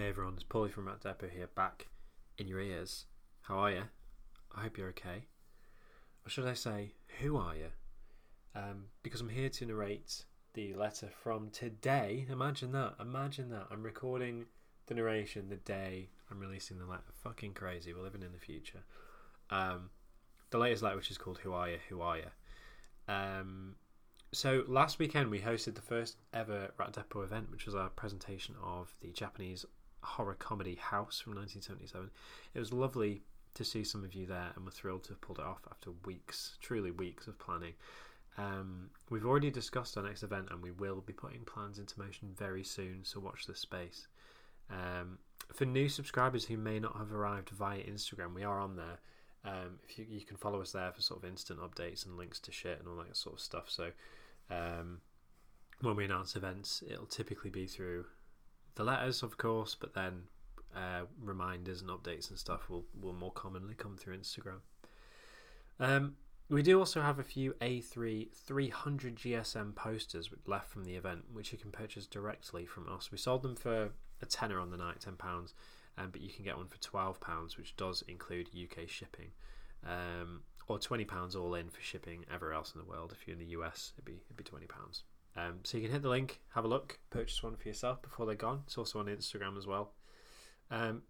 Hey everyone, it's Paulie from Rat Depot here, back in your ears. How are you? I hope you're okay. Or should I say, who are you? Um, because I'm here to narrate the letter from today. Imagine that. Imagine that. I'm recording the narration the day I'm releasing the letter. Fucking crazy. We're living in the future. Um, the latest letter, which is called Who Are You? Who Are You? Um, so last weekend we hosted the first ever Rat Depot event, which was our presentation of the Japanese horror comedy House from 1977. It was lovely to see some of you there, and we're thrilled to have pulled it off after weeks, truly weeks of planning. Um, we've already discussed our next event, and we will be putting plans into motion very soon. So watch this space. Um, for new subscribers who may not have arrived via Instagram, we are on there. Um, if you, you can follow us there for sort of instant updates and links to shit and all that sort of stuff. So um, when we announce events, it'll typically be through the letters, of course, but then uh, reminders and updates and stuff will, will more commonly come through Instagram. Um, we do also have a few A3 300 GSM posters left from the event, which you can purchase directly from us. We sold them for a tenner on the night, £10, um, but you can get one for £12, which does include UK shipping. Um, or £20 all in for shipping everywhere else in the world. If you're in the US, it'd be, it'd be £20. Um, so you can hit the link, have a look, purchase one for yourself before they're gone. It's also on Instagram as well. Um,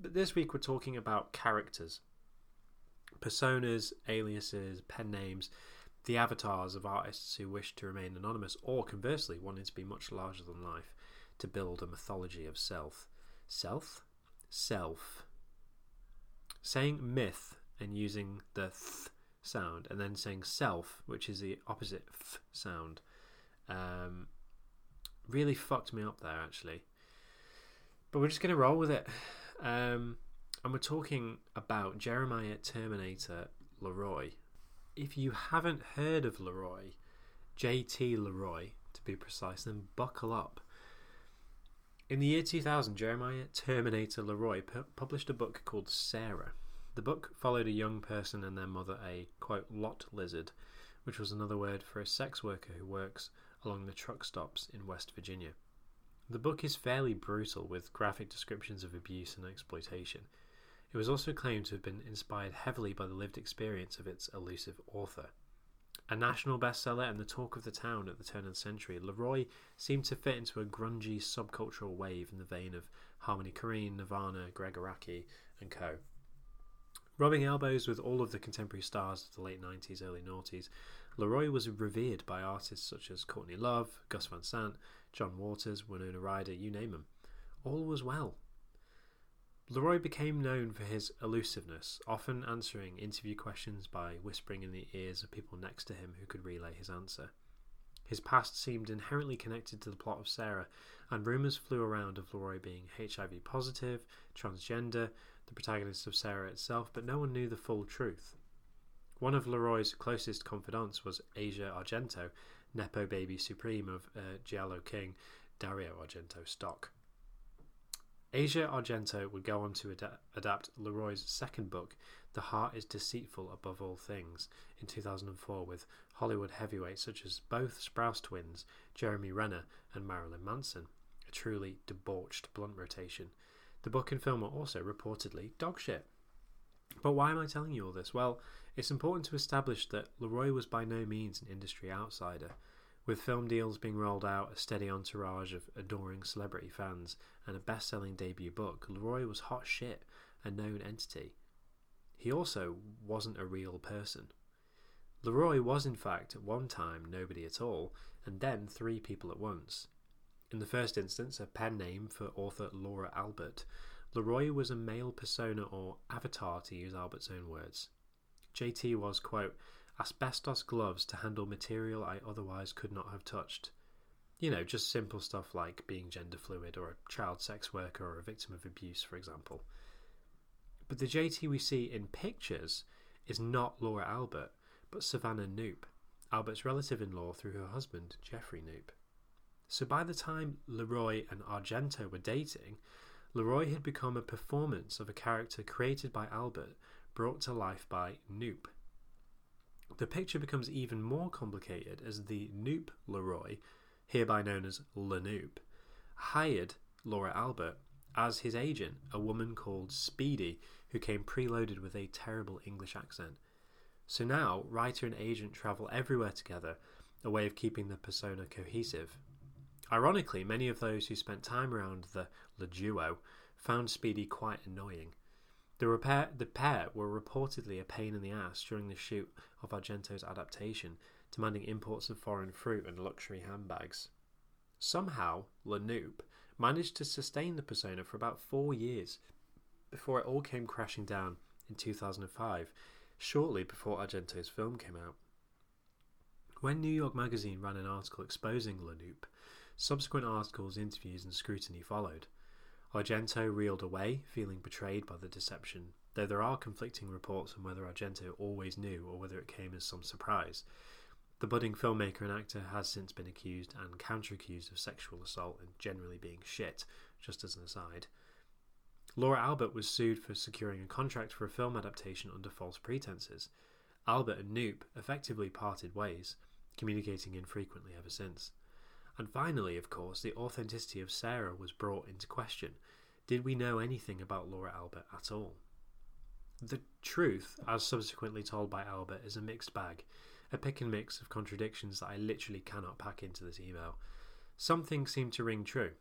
but this week we're talking about characters, personas, aliases, pen names, the avatars of artists who wish to remain anonymous, or conversely, wanting to be much larger than life, to build a mythology of self. Self? Self. Saying myth and using the th sound, and then saying self, which is the opposite f sound um, really fucked me up there, actually. But we're just going to roll with it. Um, and we're talking about Jeremiah Terminator Leroy. If you haven't heard of Leroy, JT Leroy to be precise, then buckle up. In the year 2000, Jeremiah Terminator Leroy pu- published a book called Sarah. The book followed a young person and their mother, a quote, lot lizard, which was another word for a sex worker who works along the truck stops in West Virginia. The book is fairly brutal with graphic descriptions of abuse and exploitation. It was also claimed to have been inspired heavily by the lived experience of its elusive author. A national bestseller and the talk of the town at the turn of the century, Leroy seemed to fit into a grungy subcultural wave in the vein of Harmony Korine, Nirvana, Gregg Araki, and co. Rubbing elbows with all of the contemporary stars of the late 90s, early noughties, Leroy was revered by artists such as Courtney Love, Gus Van Sant, John Waters, Winona Ryder, you name them. All was well. Leroy became known for his elusiveness, often answering interview questions by whispering in the ears of people next to him who could relay his answer. His past seemed inherently connected to the plot of Sarah, and rumours flew around of Leroy being HIV positive, transgender, the protagonist of Sarah itself, but no one knew the full truth. One of Leroy's closest confidants was Asia Argento, Nepo baby supreme of uh, Giallo King Dario Argento stock. Asia Argento would go on to ad- adapt Leroy's second book, The Heart is Deceitful Above All Things, in 2004 with Hollywood heavyweights such as both Sprouse twins, Jeremy Renner and Marilyn Manson, a truly debauched blunt rotation. The book and film are also reportedly dogshit. But why am I telling you all this? Well, it's important to establish that Leroy was by no means an industry outsider. With film deals being rolled out, a steady entourage of adoring celebrity fans, and a best selling debut book, Leroy was hot shit, a known entity. He also wasn't a real person. Leroy was, in fact, at one time nobody at all, and then three people at once. In the first instance, a pen name for author Laura Albert, Leroy was a male persona or avatar, to use Albert's own words. JT was, quote, asbestos gloves to handle material I otherwise could not have touched. You know, just simple stuff like being gender fluid or a child sex worker or a victim of abuse, for example. But the JT we see in pictures is not Laura Albert, but Savannah Knoop, Albert's relative in law through her husband, Jeffrey Knoop. So by the time Leroy and Argento were dating, Leroy had become a performance of a character created by Albert brought to life by Knoop. The picture becomes even more complicated as the Knoop Leroy, hereby known as Lanoop, hired Laura Albert as his agent, a woman called Speedy, who came preloaded with a terrible English accent. So now, writer and agent travel everywhere together, a way of keeping the persona cohesive. Ironically, many of those who spent time around the Le Duo found Speedy quite annoying. The, repair, the pair were reportedly a pain in the ass during the shoot of Argento's adaptation, demanding imports of foreign fruit and luxury handbags. Somehow, Lanoop managed to sustain the persona for about four years before it all came crashing down in 2005, shortly before Argento's film came out. When New York Magazine ran an article exposing Lanoop, subsequent articles, interviews, and scrutiny followed. Argento reeled away, feeling betrayed by the deception, though there are conflicting reports on whether Argento always knew or whether it came as some surprise. The budding filmmaker and actor has since been accused and counter accused of sexual assault and generally being shit, just as an aside. Laura Albert was sued for securing a contract for a film adaptation under false pretenses. Albert and Knoop effectively parted ways, communicating infrequently ever since. And finally, of course, the authenticity of Sarah was brought into question. Did we know anything about Laura Albert at all? The truth, as subsequently told by Albert, is a mixed bag, a pick and mix of contradictions that I literally cannot pack into this email. Some things seem to ring true.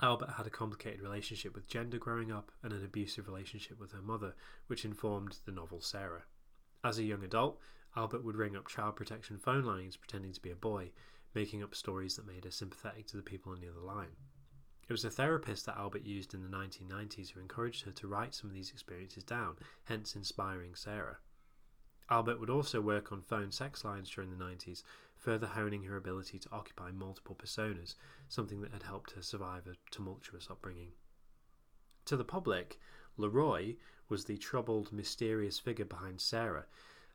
Albert had a complicated relationship with gender growing up and an abusive relationship with her mother, which informed the novel Sarah. As a young adult, Albert would ring up child protection phone lines pretending to be a boy, making up stories that made her sympathetic to the people on the other line. It was a therapist that Albert used in the 1990s who encouraged her to write some of these experiences down, hence inspiring Sarah. Albert would also work on phone sex lines during the 90s, further honing her ability to occupy multiple personas, something that had helped her survive a tumultuous upbringing. To the public, Leroy was the troubled, mysterious figure behind Sarah,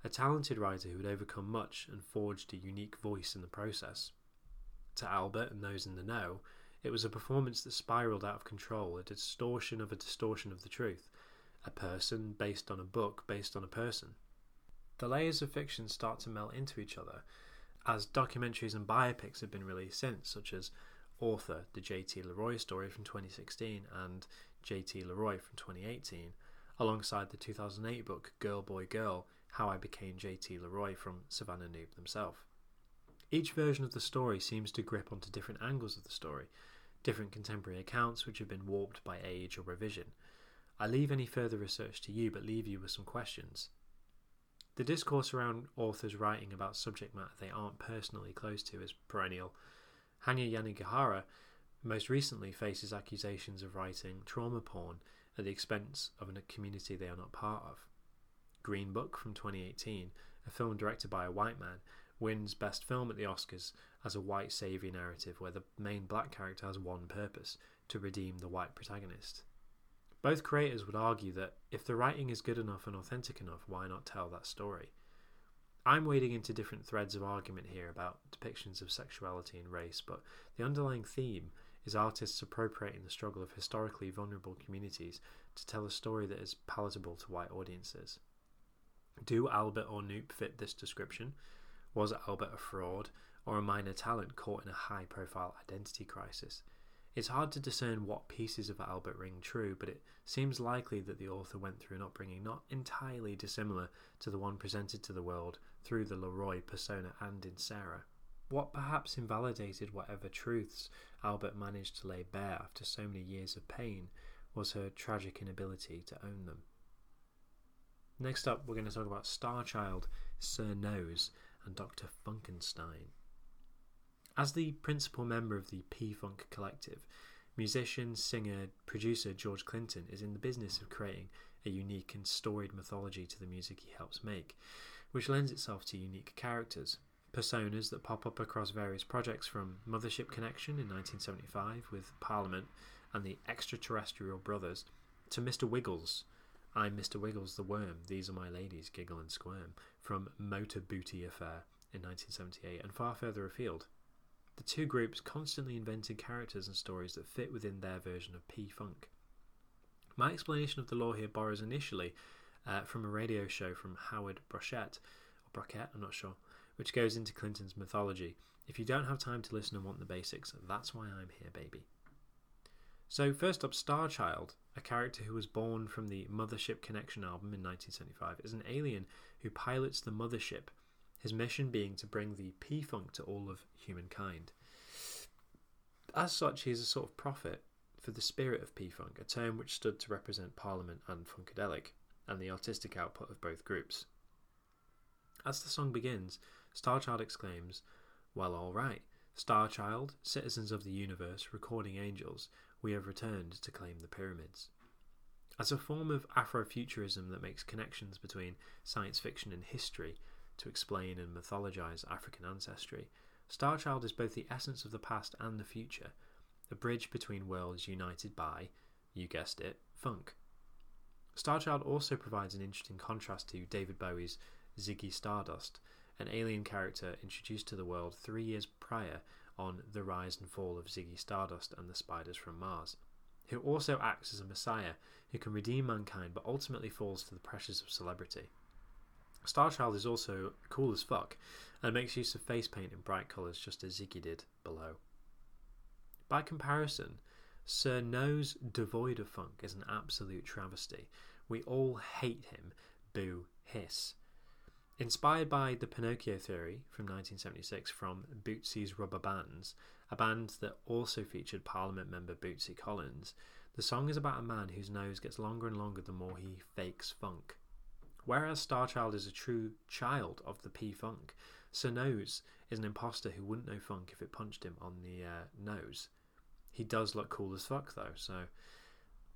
a talented writer who had overcome much and forged a unique voice in the process. To Albert and those in the know, it was a performance that spiraled out of control, a distortion of a distortion of the truth, a person based on a book based on a person. The layers of fiction start to melt into each other, as documentaries and biopics have been released since, such as Author, the J.T. Leroy story from 2016, and J.T. Leroy from 2018, alongside the 2008 book Girl Boy Girl How I Became J.T. Leroy from Savannah Knoop themselves. Each version of the story seems to grip onto different angles of the story, different contemporary accounts which have been warped by age or revision. I leave any further research to you, but leave you with some questions. The discourse around authors writing about subject matter they aren't personally close to is perennial. Hanya Yanagihara most recently faces accusations of writing trauma porn at the expense of a community they are not part of. Green Book from 2018, a film directed by a white man, wins Best Film at the Oscars as a white saviour narrative where the main black character has one purpose to redeem the white protagonist. Both creators would argue that if the writing is good enough and authentic enough, why not tell that story? I'm wading into different threads of argument here about depictions of sexuality and race, but the underlying theme is artists appropriating the struggle of historically vulnerable communities to tell a story that is palatable to white audiences. Do Albert or Knoop fit this description? Was Albert a fraud or a minor talent caught in a high profile identity crisis? It's hard to discern what pieces of Albert ring true, but it seems likely that the author went through an upbringing not entirely dissimilar to the one presented to the world through the Leroy persona and in Sarah. What perhaps invalidated whatever truths Albert managed to lay bare after so many years of pain was her tragic inability to own them. Next up, we're going to talk about Starchild, Sir Nose, and Dr. Funkenstein. As the principal member of the P Funk collective, musician, singer, producer George Clinton is in the business of creating a unique and storied mythology to the music he helps make, which lends itself to unique characters, personas that pop up across various projects from Mothership Connection in 1975 with Parliament and the Extraterrestrial Brothers to Mr. Wiggles. I'm Mr. Wiggles the Worm, These Are My Ladies, Giggle and Squirm from Motor Booty Affair in 1978 and far further afield. The two groups constantly invented characters and stories that fit within their version of P Funk. My explanation of the lore here borrows initially uh, from a radio show from Howard Brochette, or Brockett, I'm not sure, which goes into Clinton's mythology. If you don't have time to listen and want the basics, that's why I'm here, baby. So, first up, Starchild, a character who was born from the Mothership Connection album in 1975, is an alien who pilots the Mothership, his mission being to bring the P Funk to all of humankind. As such, he is a sort of prophet for the spirit of P Funk, a term which stood to represent Parliament and Funkadelic, and the artistic output of both groups. As the song begins, Starchild exclaims, Well, all right, Starchild, citizens of the universe, recording angels, we have returned to claim the pyramids. As a form of Afrofuturism that makes connections between science fiction and history to explain and mythologize African ancestry, Starchild is both the essence of the past and the future, a bridge between worlds united by, you guessed it, funk. Starchild also provides an interesting contrast to David Bowie's Ziggy Stardust, an alien character introduced to the world three years prior on The Rise and Fall of Ziggy Stardust and the Spiders from Mars, who also acts as a messiah who can redeem mankind but ultimately falls to the pressures of celebrity. Starchild is also cool as fuck and makes use of face paint in bright colours just as Ziggy did below. By comparison, Sir Nose devoid of funk is an absolute travesty. We all hate him, boo, hiss. Inspired by the Pinocchio theory from 1976 from Bootsy's Rubber Bands, a band that also featured Parliament member Bootsy Collins, the song is about a man whose nose gets longer and longer the more he fakes funk. Whereas Starchild is a true child of the P Funk, Sir Nose is an imposter who wouldn't know funk if it punched him on the uh, nose. He does look cool as fuck though, so.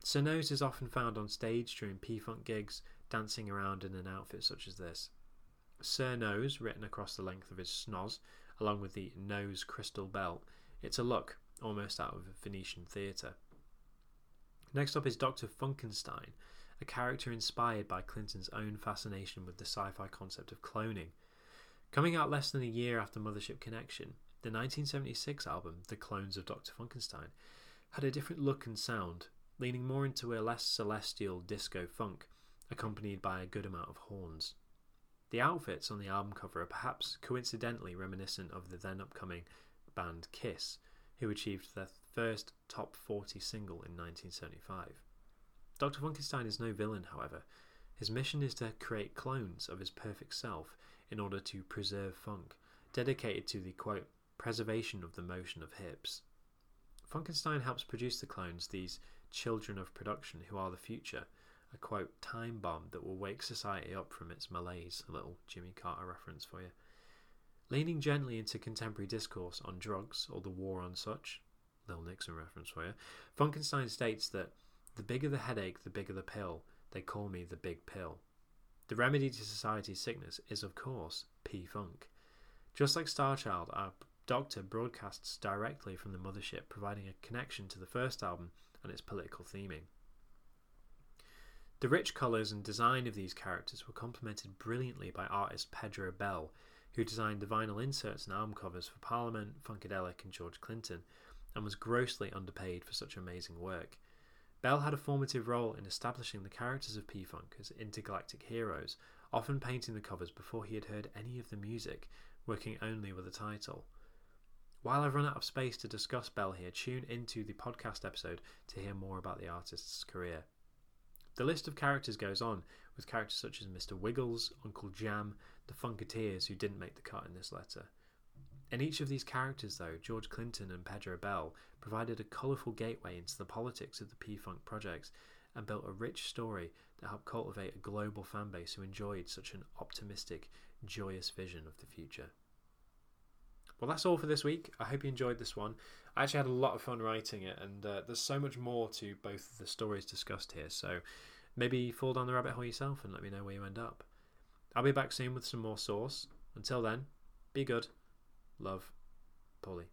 Sir Nose is often found on stage during P Funk gigs, dancing around in an outfit such as this. Sir Nose written across the length of his snoz, along with the nose crystal belt. It's a look, almost out of Venetian theatre. Next up is Dr. Funkenstein, a character inspired by Clinton's own fascination with the sci fi concept of cloning. Coming out less than a year after Mothership Connection, the 1976 album, The Clones of Dr. Funkenstein, had a different look and sound, leaning more into a less celestial disco funk, accompanied by a good amount of horns. The outfits on the album cover are perhaps coincidentally reminiscent of the then upcoming band Kiss, who achieved their first top 40 single in 1975. Dr. Funkenstein is no villain, however. His mission is to create clones of his perfect self in order to preserve funk, dedicated to the quote, preservation of the motion of hips. Funkenstein helps produce the clones, these children of production who are the future, a quote time bomb that will wake society up from its malaise. A little Jimmy Carter reference for you. Leaning gently into contemporary discourse on drugs or the war on such, little Nixon reference for you, Funkenstein states that the bigger the headache, the bigger the pill. They call me the big pill. The remedy to society's sickness is, of course, P Funk. Just like Starchild, our doctor broadcasts directly from the mothership, providing a connection to the first album and its political theming. The rich colours and design of these characters were complemented brilliantly by artist Pedro Bell, who designed the vinyl inserts and album covers for Parliament, Funkadelic, and George Clinton, and was grossly underpaid for such amazing work. Bell had a formative role in establishing the characters of P Funk as intergalactic heroes, often painting the covers before he had heard any of the music, working only with a title. While I've run out of space to discuss Bell here, tune into the podcast episode to hear more about the artist's career. The list of characters goes on, with characters such as Mr. Wiggles, Uncle Jam, the Funketeers who didn't make the cut in this letter. In each of these characters, though, George Clinton and Pedro Bell provided a colourful gateway into the politics of the P Funk projects and built a rich story that helped cultivate a global fanbase who enjoyed such an optimistic, joyous vision of the future. Well, that's all for this week. I hope you enjoyed this one. I actually had a lot of fun writing it, and uh, there's so much more to both of the stories discussed here. So maybe fall down the rabbit hole yourself and let me know where you end up. I'll be back soon with some more sauce. Until then, be good. Love, Paulie.